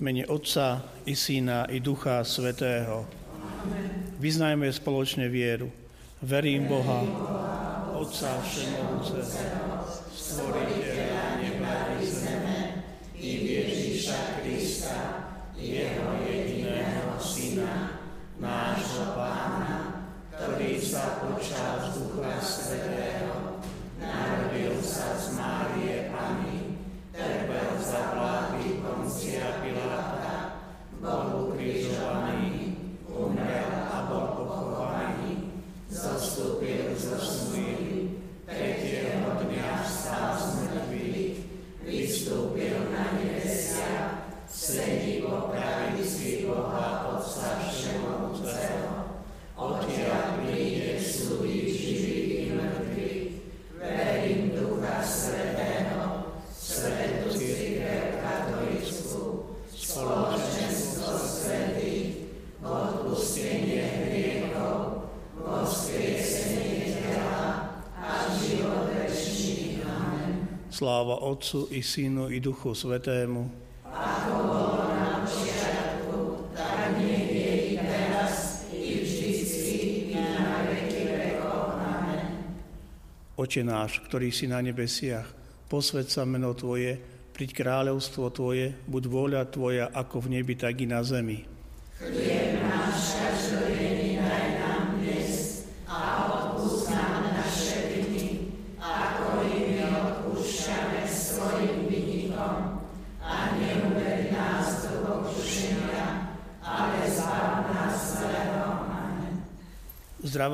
Mene Otca i Syna i Ducha Svetého. Vyznajme spoločne vieru. Verím Boha, Otca Všemovúceho, Sláva Otcu i Synu i Duchu Svetému. Ako bolo na počiatku, tak nech je i teraz, i vždycky, i na veky vekov. Amen. Oče náš, ktorý si na nebesiach, posved sa meno Tvoje, príď kráľovstvo Tvoje, buď vôľa Tvoja ako v nebi, tak i na zemi.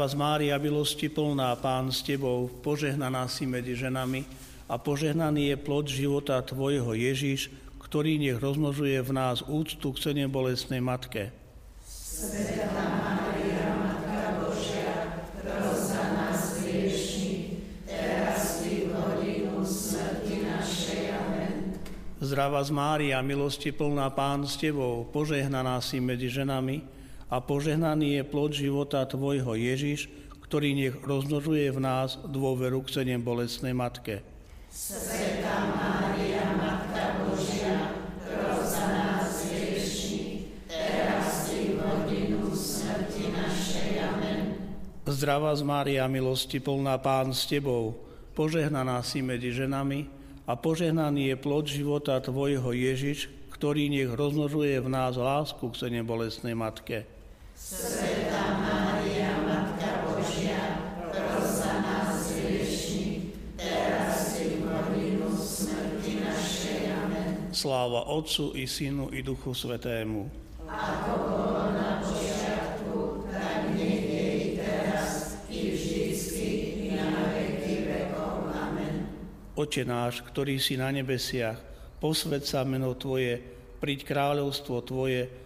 Z Mária, milosti plná, Pán s Tebou, požehnaná si medzi ženami a požehnaný je plod života Tvojho Ježiš, ktorý nech rozmnožuje v nás úctu k cene bolestnej Matke. Svetá Mária, Matka Božia, pros za nás hriešných, teraz i v hodinu smrti našej. Amen. Zdravá z Mária, milosti plná, Pán s Tebou, požehnaná si medzi ženami a požehnaný je plod života Tvojho Ježiš, ktorý nech rozmnožuje v nás dôveru k cene bolestnej Matke. Svetá Mária, Matka Božia, pros za nás hriešných, teraz i v hodinu smrti našej. Amen. Zdravá z Mária, milosti plná, Pán s Tebou, požehnaná si medzi ženami a požehnaný je plod života Tvojho Ježiš, ktorý nech rozmnožuje v nás lásku k cene bolestnej Matke. Svetá Mária, Matka Božia, pros za nás hriešných, teraz i v hodinu smrti našej. Amen. Sláva Otcu i Synu i Duchu Svetému. Ako bolo na počiatku, tak nech je i teraz, i vždycky, i na veky vekov. Amen. Oče náš, ktorý si na nebesiach, posved sa meno Tvoje, príď kráľovstvo Tvoje,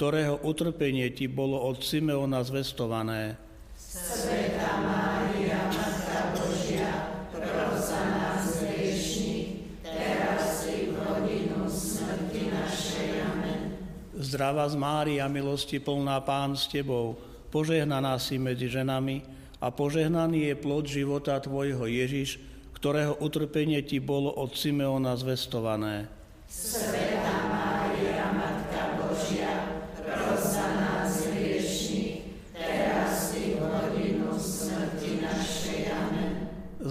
ktorého utrpenie Ti bolo od Simeona zvestované. Svetá Mária, Matka Božia, pros za nás hriešných, teraz i v hodinu smrti našej. Amen. Zdravá z Mária, milosti plná Pán s Tebou, požehnaná si medzi ženami a požehnaný je plod života Tvojho Ježiš, ktorého utrpenie Ti bolo od Simeona zvestované. Svetá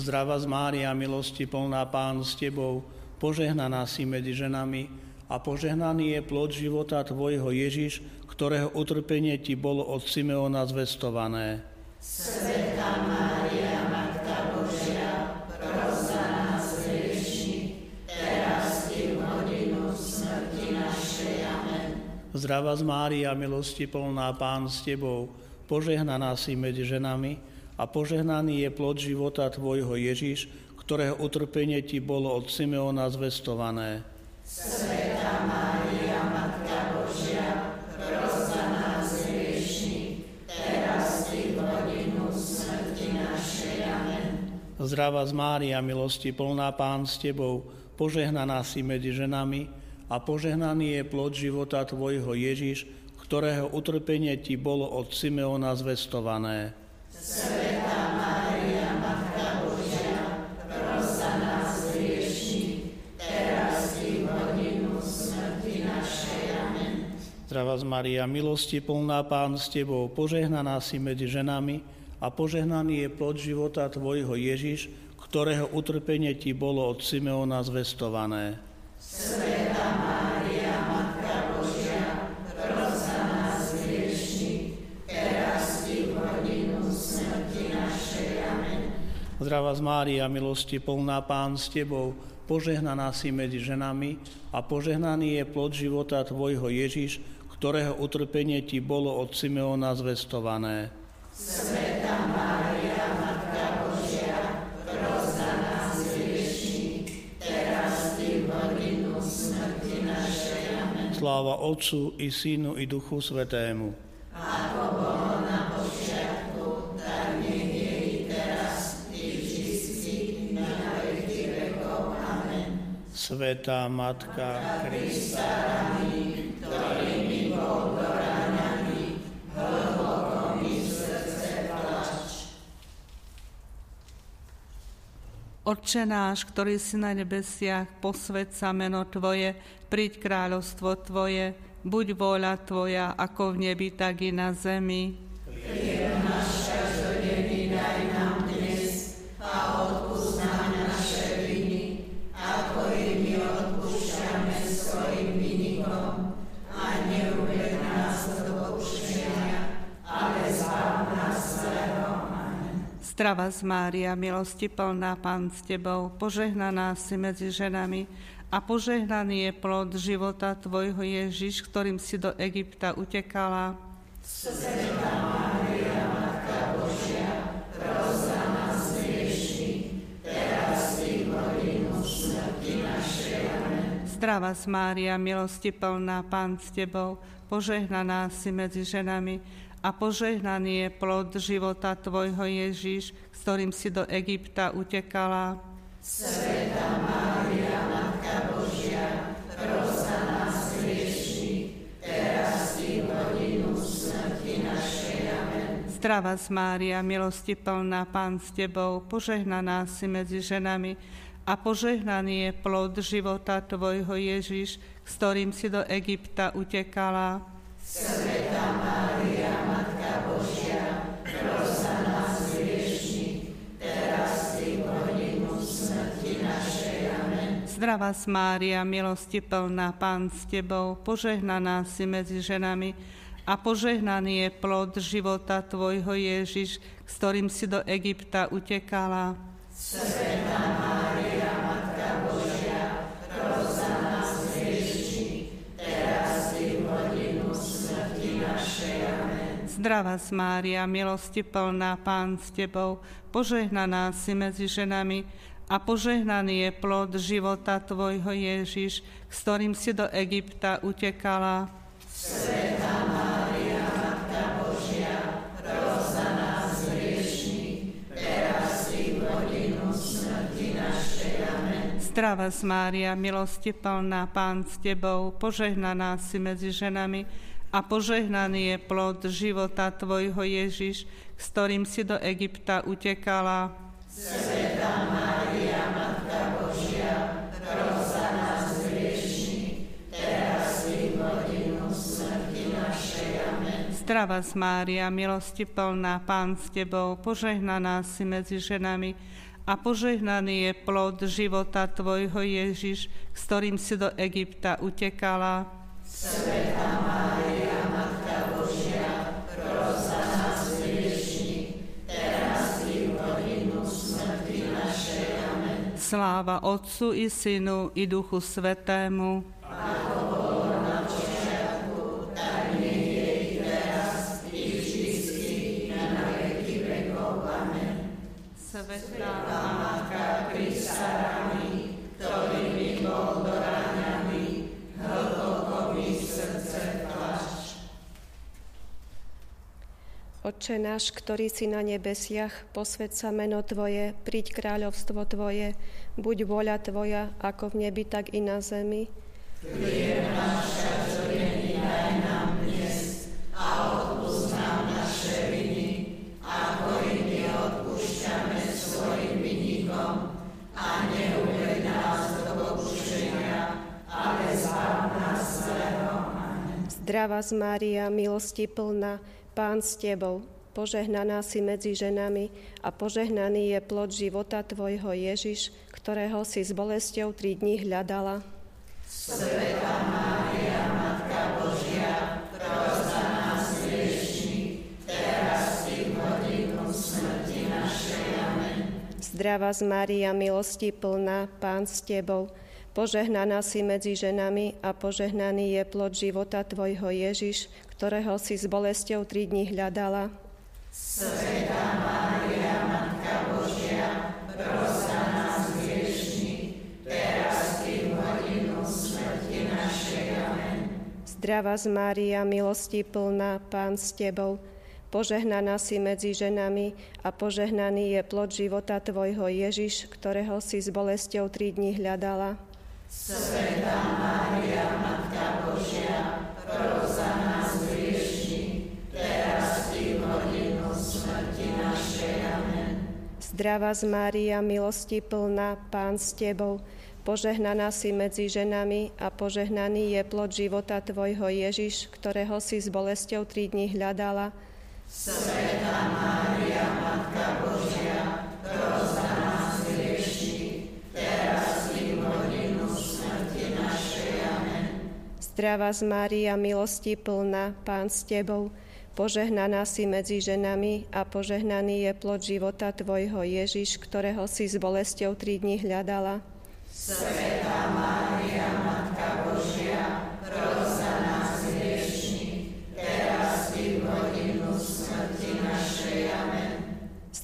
Zdravá z Mária, milosti plná Pán s Tebou, požehnaná si medzi ženami a požehnaný je plod života Tvojho Ježiš, ktorého utrpenie Ti bolo od Simeona zvestované. Svetá Mária, Matka Božia, pros za nás hriešných, teraz i v hodinu smrti našej. Amen. Zdravá z Mária, milosti plná Pán s Tebou, požehnaná si medzi ženami a požehnaný je plod života Tvojho Ježiš, ktorého utrpenie Ti bolo od Simeona zvestované. Sveta Mária, Matka Božia, roz za nás riešni, teraz i v hodinu smrti našej. Amen. Zdrava z Mária, milosti plná Pán s Tebou, požehnaná si medzi ženami a požehnaný je plod života Tvojho Ježiš, ktorého utrpenie Ti bolo od Simeona zvestované. Svetá Mária, Matka Božia, pros za nás hriešní, teraz i v hodinu smrti našej. Amen. Zdravá z Mária, milosti plná Pán s Tebou, požehnaná si medzi ženami a požehnaný je plod života Tvojho Ježiš, ktorého utrpenie Ti bolo od Simeona zvestované. Sveta Zdravá z Mária, milosti plná Pán s Tebou, požehnaná si medzi ženami a požehnaný je plod života Tvojho Ježiš, ktorého utrpenie Ti bolo od Simeona zvestované. Sveta Mária, Matka Božia, pros za nás hriešní, teraz i v hodinu smrti našej. Amen. Sláva Otcu i Synu i Duchu Svetému. Ako bolo Svetá Matka Krista, Krista raný, ktorý mi bol doráňaný, hlboko mi srdce plač. Otče náš, ktorý si na nebesiach, posved sa meno Tvoje, príď kráľovstvo Tvoje, buď vôľa Tvoja, ako v nebi, tak i na zemi. Z Mária, milosti plná Pán s Tebou, požehnaná si medzi ženami a požehnaný je plod života Tvojho Ježiš, ktorým si do Egypta utekala. Sveta Mária, Matka Božia, pros za nás hriešní, teraz i v hodinu smrti našej. Amen. Z Mária, milosti plná Pán s Tebou, požehnaná si medzi ženami a požehnaný je plod života Tvojho Ježiš, s ktorým si do Egypta utekala. Sveta Mária, Matka Božia, pros za nás hriešní, teraz i v hodinu smrti našej. Amen. Strava z Mária, milosti plná Pán s Tebou, požehnaná si medzi ženami a požehnaný je plod života Tvojho Ježiš, s ktorým si do Egypta utekala. Sveta Mária, Zdravá Mária, milosti plná Pán s Tebou, požehnaná si medzi ženami a požehnaný je plod života Tvojho Ježiš, s ktorým si do Egypta utekala. Sveta Mária, Matka Božia, pros za nás hriešní, teraz i v hodinu smrti našej. Amen. Zdravá Mária, milosti plná Pán s Tebou, požehnaná si medzi ženami a požehnaný je plod života Tvojho Ježiš, s ktorým si do Egypta utekala. Sveta Mária, Matka Božia, pros za nás hriešní, teraz i v hodinu smrti našej. Amen. Zdravá z Mária, milosti plná Pán s Tebou, požehnaná si medzi ženami a požehnaný je plod života Tvojho Ježiš, s ktorým si do Egypta utekala. Sveta Mária, Zdravá z Mária, milosti plná Pán s Tebou, požehnaná si medzi ženami a požehnaný je plod života Tvojho Ježiš, s ktorým si do Egypta utekala. Sveta Mária, Matka Božia, pros za nás hriešní, teraz i v hodinu smrti našej. Amen. Sláva Otcu i Synu i Duchu Svetému. Svetá Matka Krista raný, ktorý mi bol doráňaný, hlboko mi srdce plač. Otče náš, ktorý si na nebesiach, posved sa meno Tvoje, príď kráľovstvo Tvoje, buď voľa Tvoja, ako v nebi, tak i na zemi. Chlieb náš Zdravá z Mária, milosti plná, Pán s Tebou, požehnaná si medzi ženami a požehnaný je plod života Tvojho Ježiš, ktorého si s bolesťou tri dní hľadala. Sveta Mária, Matka Božia, pros za nás teraz i v hodinu smrti našej. Amen. Zdravá z Mária, milosti plná, Pán s Tebou, požehnaná si medzi ženami a požehnaný je plod života Tvojho Ježiš, ktorého si s bolesťou tri dní hľadala. Sveta Mária, Matka Božia, pros za nás hriešných, teraz i v hodinu smrti našej. Amen. Zdravá z Mária, milosti plná, Pán s Tebou, požehnaná si medzi ženami a požehnaný je plod života Tvojho Ježiš, ktorého si s bolesťou tri dní hľadala. Sveta Mária, Matka Božia, pros za nás hriešných, teraz i v hodinu smrti našej. Amen. Zdravá z Mária, milosti plná, Pán s Tebou, požehnaná si medzi ženami a požehnaný je plod života Tvojho Ježiš, ktorého si s bolesťou tri dní hľadala. Sveta Mária, Zdravá z Mária, milosti plná, Pán s Tebou, požehnaná si medzi ženami a požehnaný je plod života Tvojho Ježiš, ktorého si s bolesťou tri dní hľadala. Sveta Mária,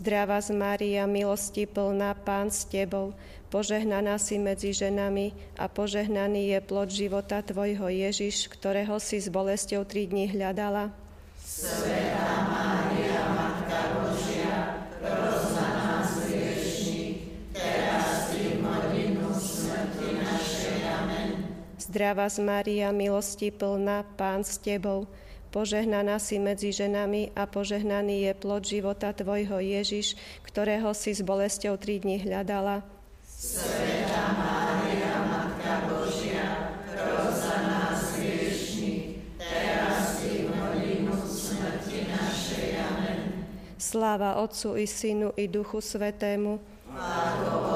Zdravá z Mária, milosti plná, Pán s Tebou, požehnaná si medzi ženami a požehnaný je plod života Tvojho Ježiš, ktorého si s bolesťou tri dní hľadala. Sveta Mária, Matka Božia, pros za nás hriešných, teraz i v hodinu smrti našej. Amen. Zdravá z Mária, milosti plná, Pán s Tebou, požehnaná si medzi ženami a požehnaný je plod života Tvojho Ježiš, ktorého si s bolesťou tri dní hľadala. Sveta Mária, Matka Božia, pros za nás hriešných, teraz i v hodinu smrti našej. Amen. Sláva Otcu i Synu i Duchu Svetému, Ako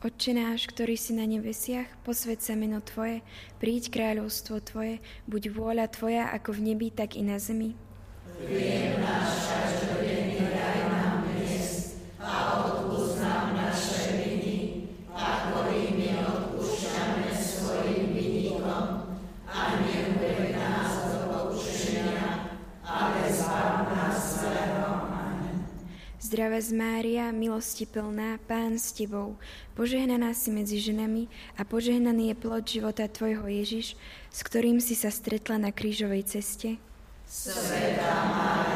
Otče náš, ktorý si na nebesiach, posved sa meno Tvoje, príď kráľovstvo Tvoje, buď vôľa Tvoja ako v nebi, tak i na zemi. Chlieb náš Zdravé z Mária, milosti plná, Pán s Tebou, požehnaná si medzi ženami a požehnaný je plod života Tvojho Ježiš, s ktorým si sa stretla na krížovej ceste. Sveta Mária,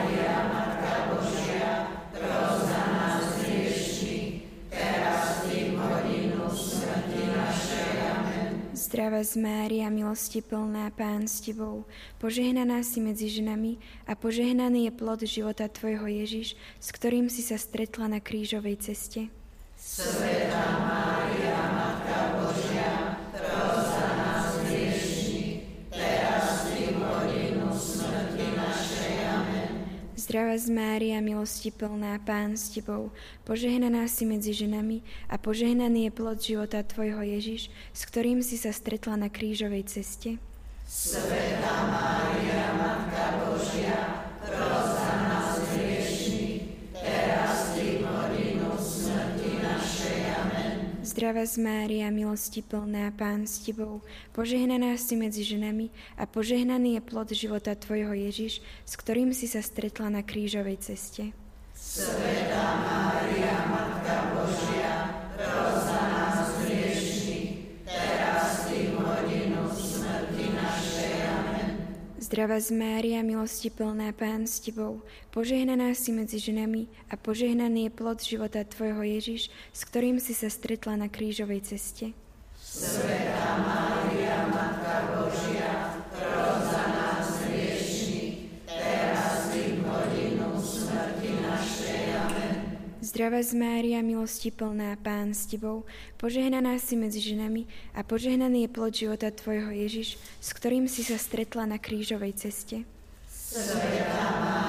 Amen. Zdravé z Mária, milosti plná, Pán s Tebou, požehnaná si medzi ženami a požehnaný je plod života Tvojho Ježiš, s ktorým si sa stretla na krížovej ceste. Sveta Zdravá z Mária, milosti plná, Pán s Tebou, požehnaná si medzi ženami a požehnaný je plod života Tvojho Ježiš, s ktorým si sa stretla na krížovej ceste. Sveta Mária, Zdravá z Mária, milosti plná, Pán s Tebou, požehnaná si medzi ženami a požehnaný je plod života Tvojho Ježiš, s ktorým si sa stretla na krížovej ceste. Sveta Mária, Matka Božia, Zdravá z Mária, milosti plná, Pán s Tebou, požehnaná si medzi ženami a požehnaný je plod života Tvojho Ježiš, s ktorým si sa stretla na krížovej ceste. Sveta Mária, Matka Božia, Zdravá z Mária, milosti plná, Pán s Tebou, požehnaná si medzi ženami a požehnaný je plod života Tvojho Ježiš, s ktorým si sa stretla na krížovej ceste. Sveta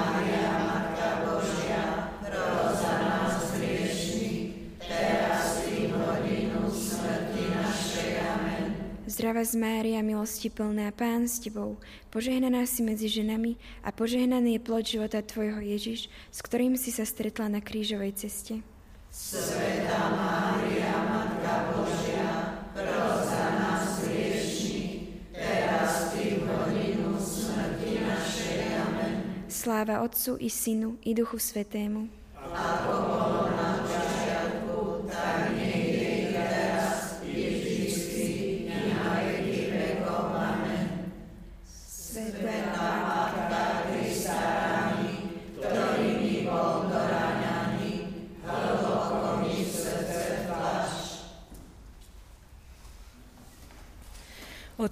Zdravá z Mária, milosti plná, Pán s Tebou, požehnaná si medzi ženami a požehnaný je plod života Tvojho Ježiš, s ktorým si sa stretla na krížovej ceste. Sveta Mária, Matka Božia, pros za nás hriešných, teraz i v hodinu smrti našej. Amen. Sláva Otcu i Synu i Duchu Svetému. Ako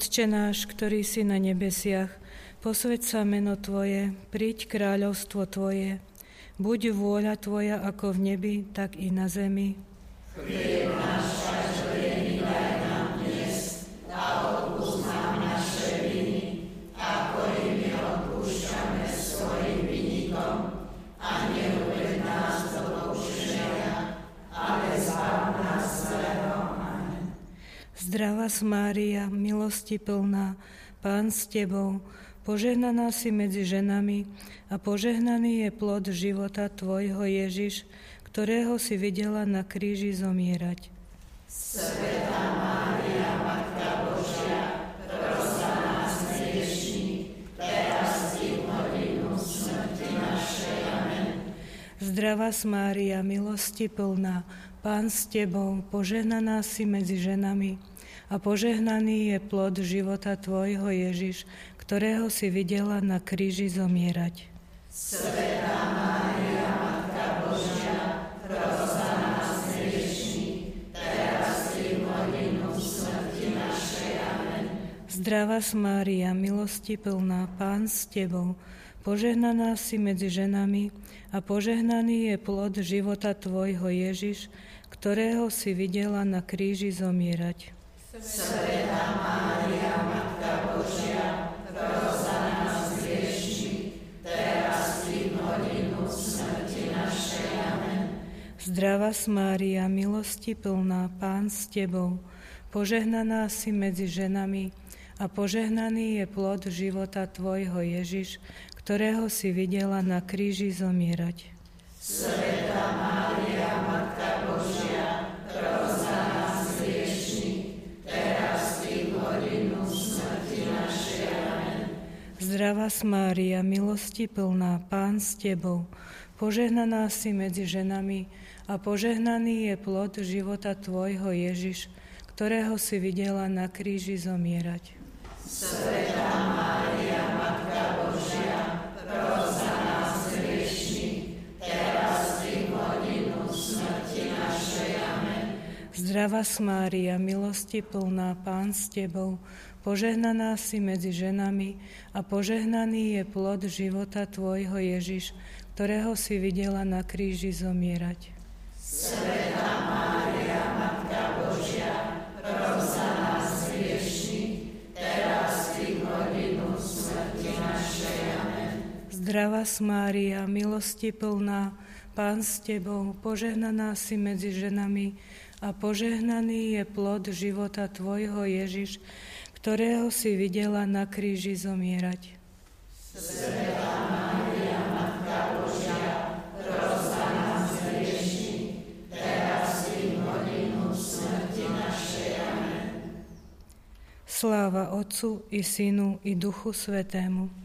Otče náš, ktorý si na nebesiach, posveď sa meno Tvoje, príď kráľovstvo Tvoje, buď vôľa Tvoja ako v nebi, tak i na zemi. Chlieb náš každodenný daj nám dnes a odpúsť nám naše viny, ako i my odpúšťame svojim vinníkom. A neuved nás do pokušenia, ale zbav nás zlého. Amen. Zdravá Mária, milosti plná, Pán s Tebou, požehnaná si medzi ženami a požehnaný je plod života Tvojho Ježiš, ktorého si videla na kríži zomierať. Sveta Mária, Matka Božia, pros za nás hriešných, teraz i v hodinu smrti našej. Amen. Zdravá Mária, milosti plná, Pán s Tebou, požehnaná si medzi ženami a požehnaný je plod života Tvojho Ježiš, ktorého si videla na kríži zomierať. Sveta Mária, Matka Božia, pros za nás hriešných, teraz i v hodinu smrti našej. Amen. Zdravá Mária, milosti plná, Pán s Tebou, požehnaná si medzi ženami a požehnaný je plod života Tvojho Ježiš, ktorého si videla na kríži zomierať. Sveta Mária, Matka Božia, pros za nás hriešných, teraz i v hodinu smrti našej. Amen. Zdravá Mária, milosti plná, Pán s Tebou, požehnaná si medzi ženami a požehnaný je plod života Tvojho Ježiš, ktorého si videla na kríži zomierať. Sveta Mária, Zdravá Mária, milosti plná, Pán s Tebou, požehnaná si medzi ženami a požehnaný je plod života Tvojho Ježiš, ktorého si videla na kríži zomierať. Sveta Mária, Matka Božia, pros za nás hriešných, teraz i hodinu smrti našej. Amen. Zdravá Mária, milosti plná, Pán s Tebou, požehnaná si medzi ženami a požehnaný je plod života Tvojho Ježiš, ktorého si videla na kríži zomierať. Sveta Mária, Matka Božia, pros za nás hriešných, teraz i hodinu smrti našej. Amen. Zdravá Mária, milosti plná, Pán s Tebou, požehnaná si medzi ženami a požehnaný je plod života Tvojho Ježiš, ktorého si videla na kríži zomierať. Sveta Maria, Matka Božia, prosa nás hriešni, teraz i hodinu smrti našej. Amen. Sláva Otcu i Synu i Duchu Svetému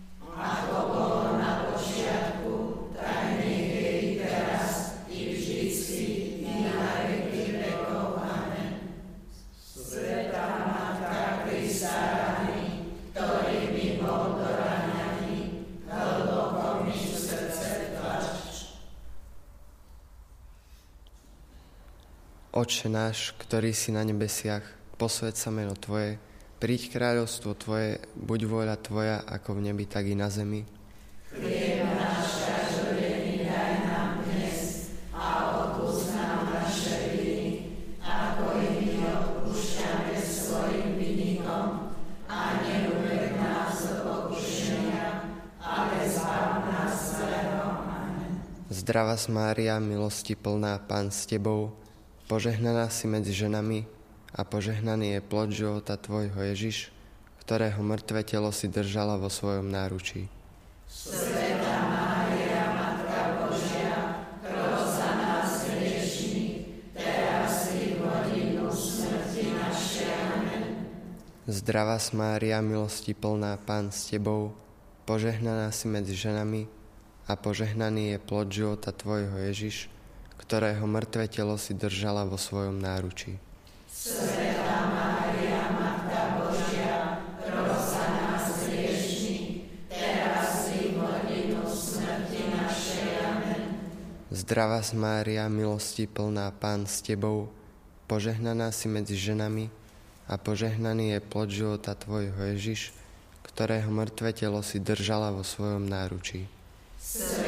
Oče náš, ktorý si na nebesiach, posved sa meno Tvoje, Príď kráľovstvo Tvoje, buď vôľa Tvoja, ako v nebi, tak i na zemi. Chlieb náš každodenný daj nám dnes a odpúsť nám naše viny, ako i my odpúšťame svojim vinníkom. A neuved nás do pokušenia, ale zbav nás zlého. Amen. Zdravá Mária, milosti plná, Pán s Tebou, požehnaná si medzi ženami a požehnaný je plod života Tvojho Ježiš, ktorého mŕtve telo si držala vo svojom náručí. Sveta Mária, Matka Božia, pros za nás hriešných, teraz i v hodinu smrti našej. Amen. Zdravá Mária, milosti plná, Pán s Tebou, požehnaná si medzi ženami a požehnaný je plod života Tvojho Ježiš, ktorého mŕtve telo si držala vo svojom náručí. Sveta Mária, Matka Božia, pros za nás hriešných, teraz i v hodinu smrti našej. Amen. Zdravá Mária, milosti plná, Pán s Tebou, požehnaná si medzi ženami a požehnaný je plod života Tvojho Ježiš, ktorého mŕtve telo si držala vo svojom náručí. Sveta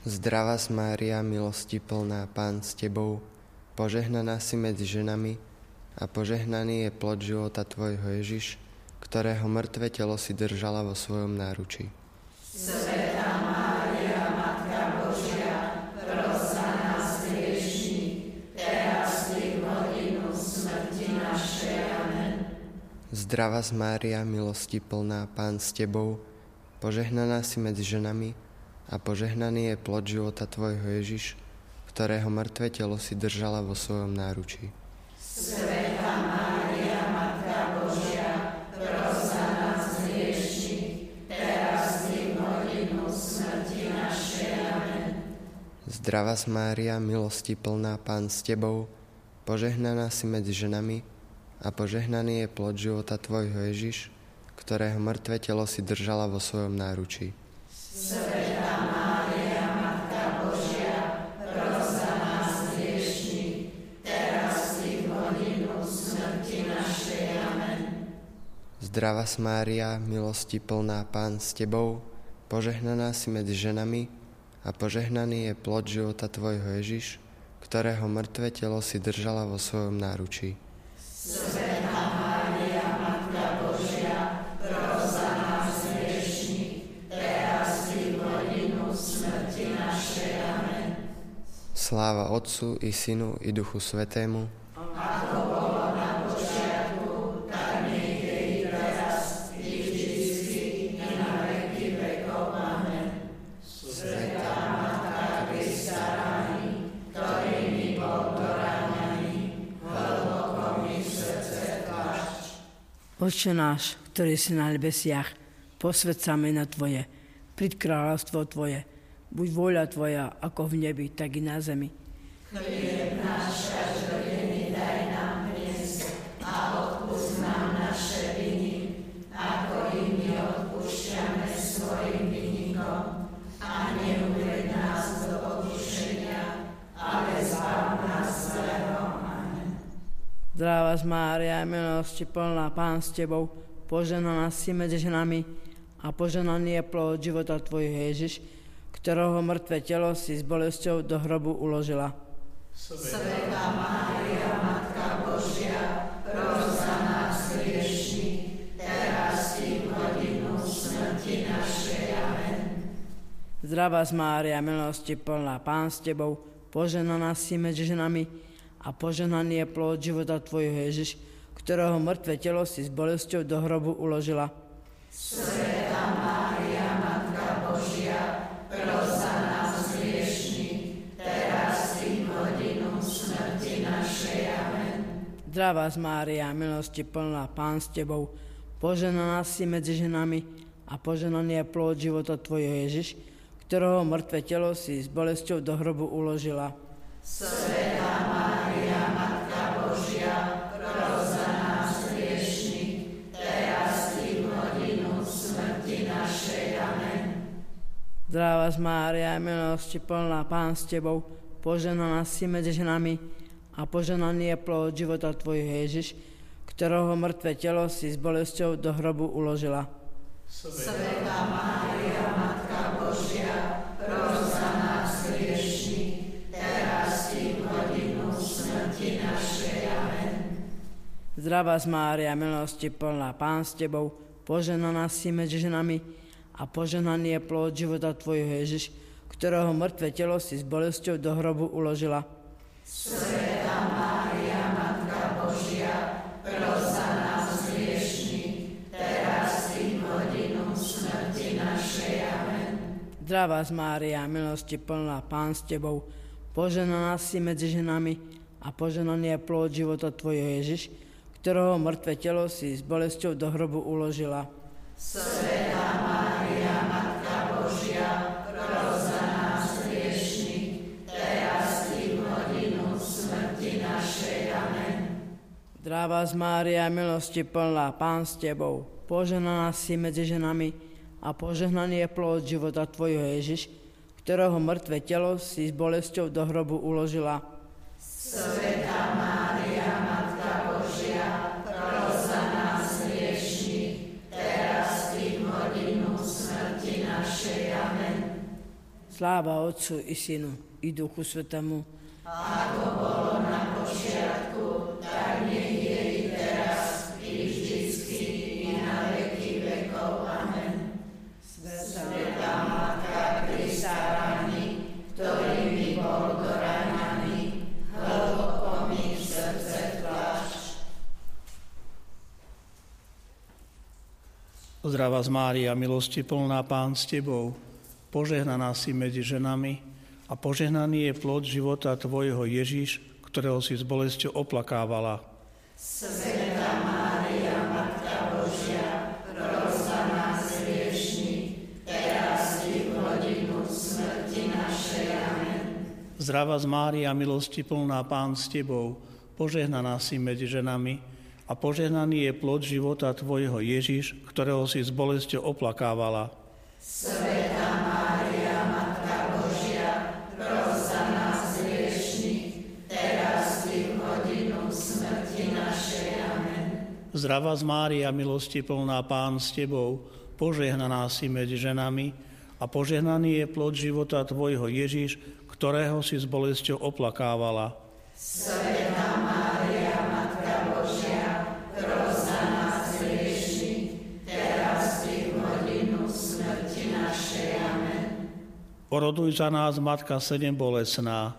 Zdravá Mária, milosti plná, Pán s Tebou, požehnaná si medzi ženami a požehnaný je plod života Tvojho Ježiš, ktorého mŕtve telo si držala vo svojom náručí. Sveta Mária, Matka Božia, pros za nás hriešných, teraz v hodinu smrti našej. Amen. Zdravá Mária, milosti plná, Pán s Tebou, požehnaná si medzi ženami a požehnaný je plod života Tvojho Ježiš, ktorého mŕtve telo si držala vo svojom náručí. Sveta Mária, Matka Božia, pros za nás hriešných, teraz i v hodinu smrti našej. Amen. Zdravá Mária, milosti plná, Pán s Tebou, požehnaná si medzi ženami a požehnaný je plod života Tvojho Ježiš, ktorého mŕtve telo si držala vo svojom náručí. Sveta Zdravá Mária, milosti plná, Pán s Tebou, požehnaná si medzi ženami a požehnaný je plod života Tvojho Ježiš, ktorého mŕtve telo si držala vo svojom náručí. Sveta Mária, Matka Božia, pros za nás hriešných, teraz i v hodinu smrti našej. Amen. Sláva Otcu i Synu i Duchu Svetému, Oče náš, ktorý si na nebesiach, posved sa meno Tvoje, príď kráľovstvo Tvoje, buď vôľa Tvoja, ako v nebi, tak i na zemi. Chlieb náš Zdravá Mária, milosti plná, Pán s Tebou, poženaná si medzi ženami a poženaný je plod života Tvojho Ježiš, ktorého mŕtve telo si s bolesťou do hrobu uložila. Sveta Mária, Matka Božia, pros za nás hriešných, teraz i v hodinu smrti našej. Amen. Zdravá Mária, milosti plná, Pán s Tebou, poženaná si medzi ženami a požehnaný je plod života tvojho Ježiš, ktorého mŕtve telo si s bolesťou do hrobu uložila. Sveta Mária, Matka Božia, pros za nás hriešni, teraz i hodinu smrti našej. Amen. Zdravá z Mária, milosti plná, Pán s Tebou, poženaná si medzi ženami a poženaný je plod života Tvojho Ježiš, ktorého mŕtve telo si s bolesťou do hrobu uložila. Svetá Mária, Zdravá z Mária, milosti plná, Pán s Tebou, poženaná si medzi ženami a poženaný je plod života Tvojho Ježiš, ktorého mŕtve telo si s bolesťou do hrobu uložila. Svetá Mária, Matka Božia, pros za nás hriešných, teraz i v hodinu smrti našej. Amen. Zdravá z Mária, milosti plná, Pán s Tebou, poženaná si medzi ženami a poženaný je plod života Tvojho Ježiš, ktorého mŕtve telo si s bolesťou do hrobu uložila. Svetá Mária, Matka Božia, pros za nás hriešných, teraz i hodinu smrti našej. Amen. Zdravá z Mária, milosti plná, Pán s Tebou, poženaná si medzi ženami a poženaný je plod života Tvojho Ježiš, ktorého mŕtve telo si s bolesťou do hrobu uložila. Svetá Zdravá z Mária, milosti plná, Pán s Tebou, poženaná si medzi ženami a požehnaný je plod života Tvojho Ježiš, ktorého mŕtve telo si s bolesťou do hrobu uložila. Svetá Mária, Matka Božia, pros za nás hriešných, teraz i v hodinu smrti našej. Amen. Sláva Otcu i Synu i Duchu Svetému, Ako bolo na počiatku, tak nech Zdravá z Mária, milosti plná Pán s Tebou, požehnaná si medzi ženami a požehnaný je plod života Tvojho Ježiš, ktorého si s bolesťou oplakávala. Svetá Mária, Matka Božia, pros za nás hriešných, teraz i v hodinu smrti našej. Amen. Zdravá z Mária, milosti plná Pán s Tebou, požehnaná si medzi ženami a požehnaný je plod života Tvojho Ježiš, ktorého si s bolesťou oplakávala. Svetá Mária, Matka Božia, pros za nás hriešných, teraz i v hodinu smrti našej. Amen. Zdravá z Mária, milosti plná Pán s Tebou, požehnaná si medzi ženami a požehnaný je plod života Tvojho Ježiš, ktorého si s bolesťou oplakávala. Svetá Oroduj za nás, Matka sedem bolesná,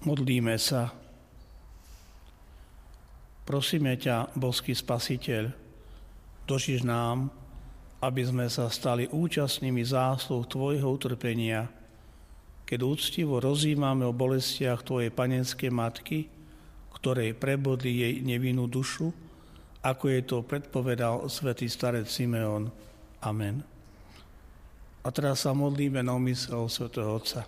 Modlíme sa. Prosíme ťa, boský spasiteľ, dožiš nám, aby sme sa stali účastnými zásluh Tvojho utrpenia, keď úctivo rozímame o bolestiach Tvojej panenskej matky, ktorej prebodli jej nevinnú dušu, ako je to predpovedal svätý starec Simeon. Amen. A teraz sa modlíme na umysel svätého Otca.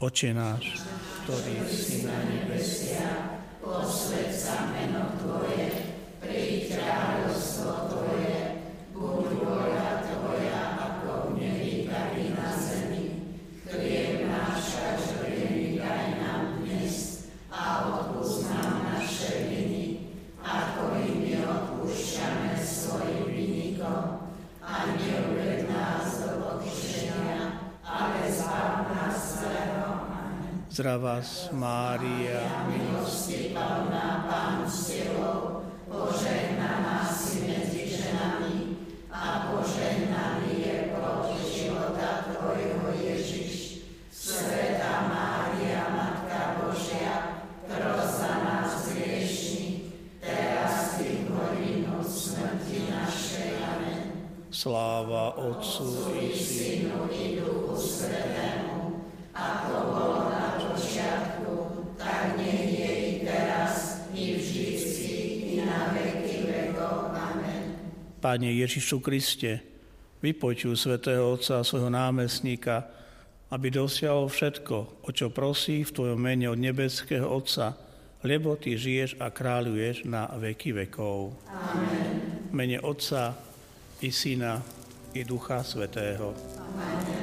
Oče náš, ktorý si na nebesiach, Posved Amen. zdravá Mária, milosti plná Pán s Tebou, požehnaná si medzi ženami a požehnaný je plod života Tvojho Ježiš. Svetá Mária, Matka Božia, pros za nás hriešných, teraz i v hodinu smrti našej. Amen. sláva Otcu i Synu i Duchu Svetému, Pane Ježišu Kriste, vypočuj svätého Otca a svojho námestníka, aby dosiahol všetko, o čo prosí v Tvojom mene od nebeského Otca, lebo Ty žiješ a kráľuješ na veky vekov. Amen. V mene Otca i Syna i Ducha Svetého. Amen.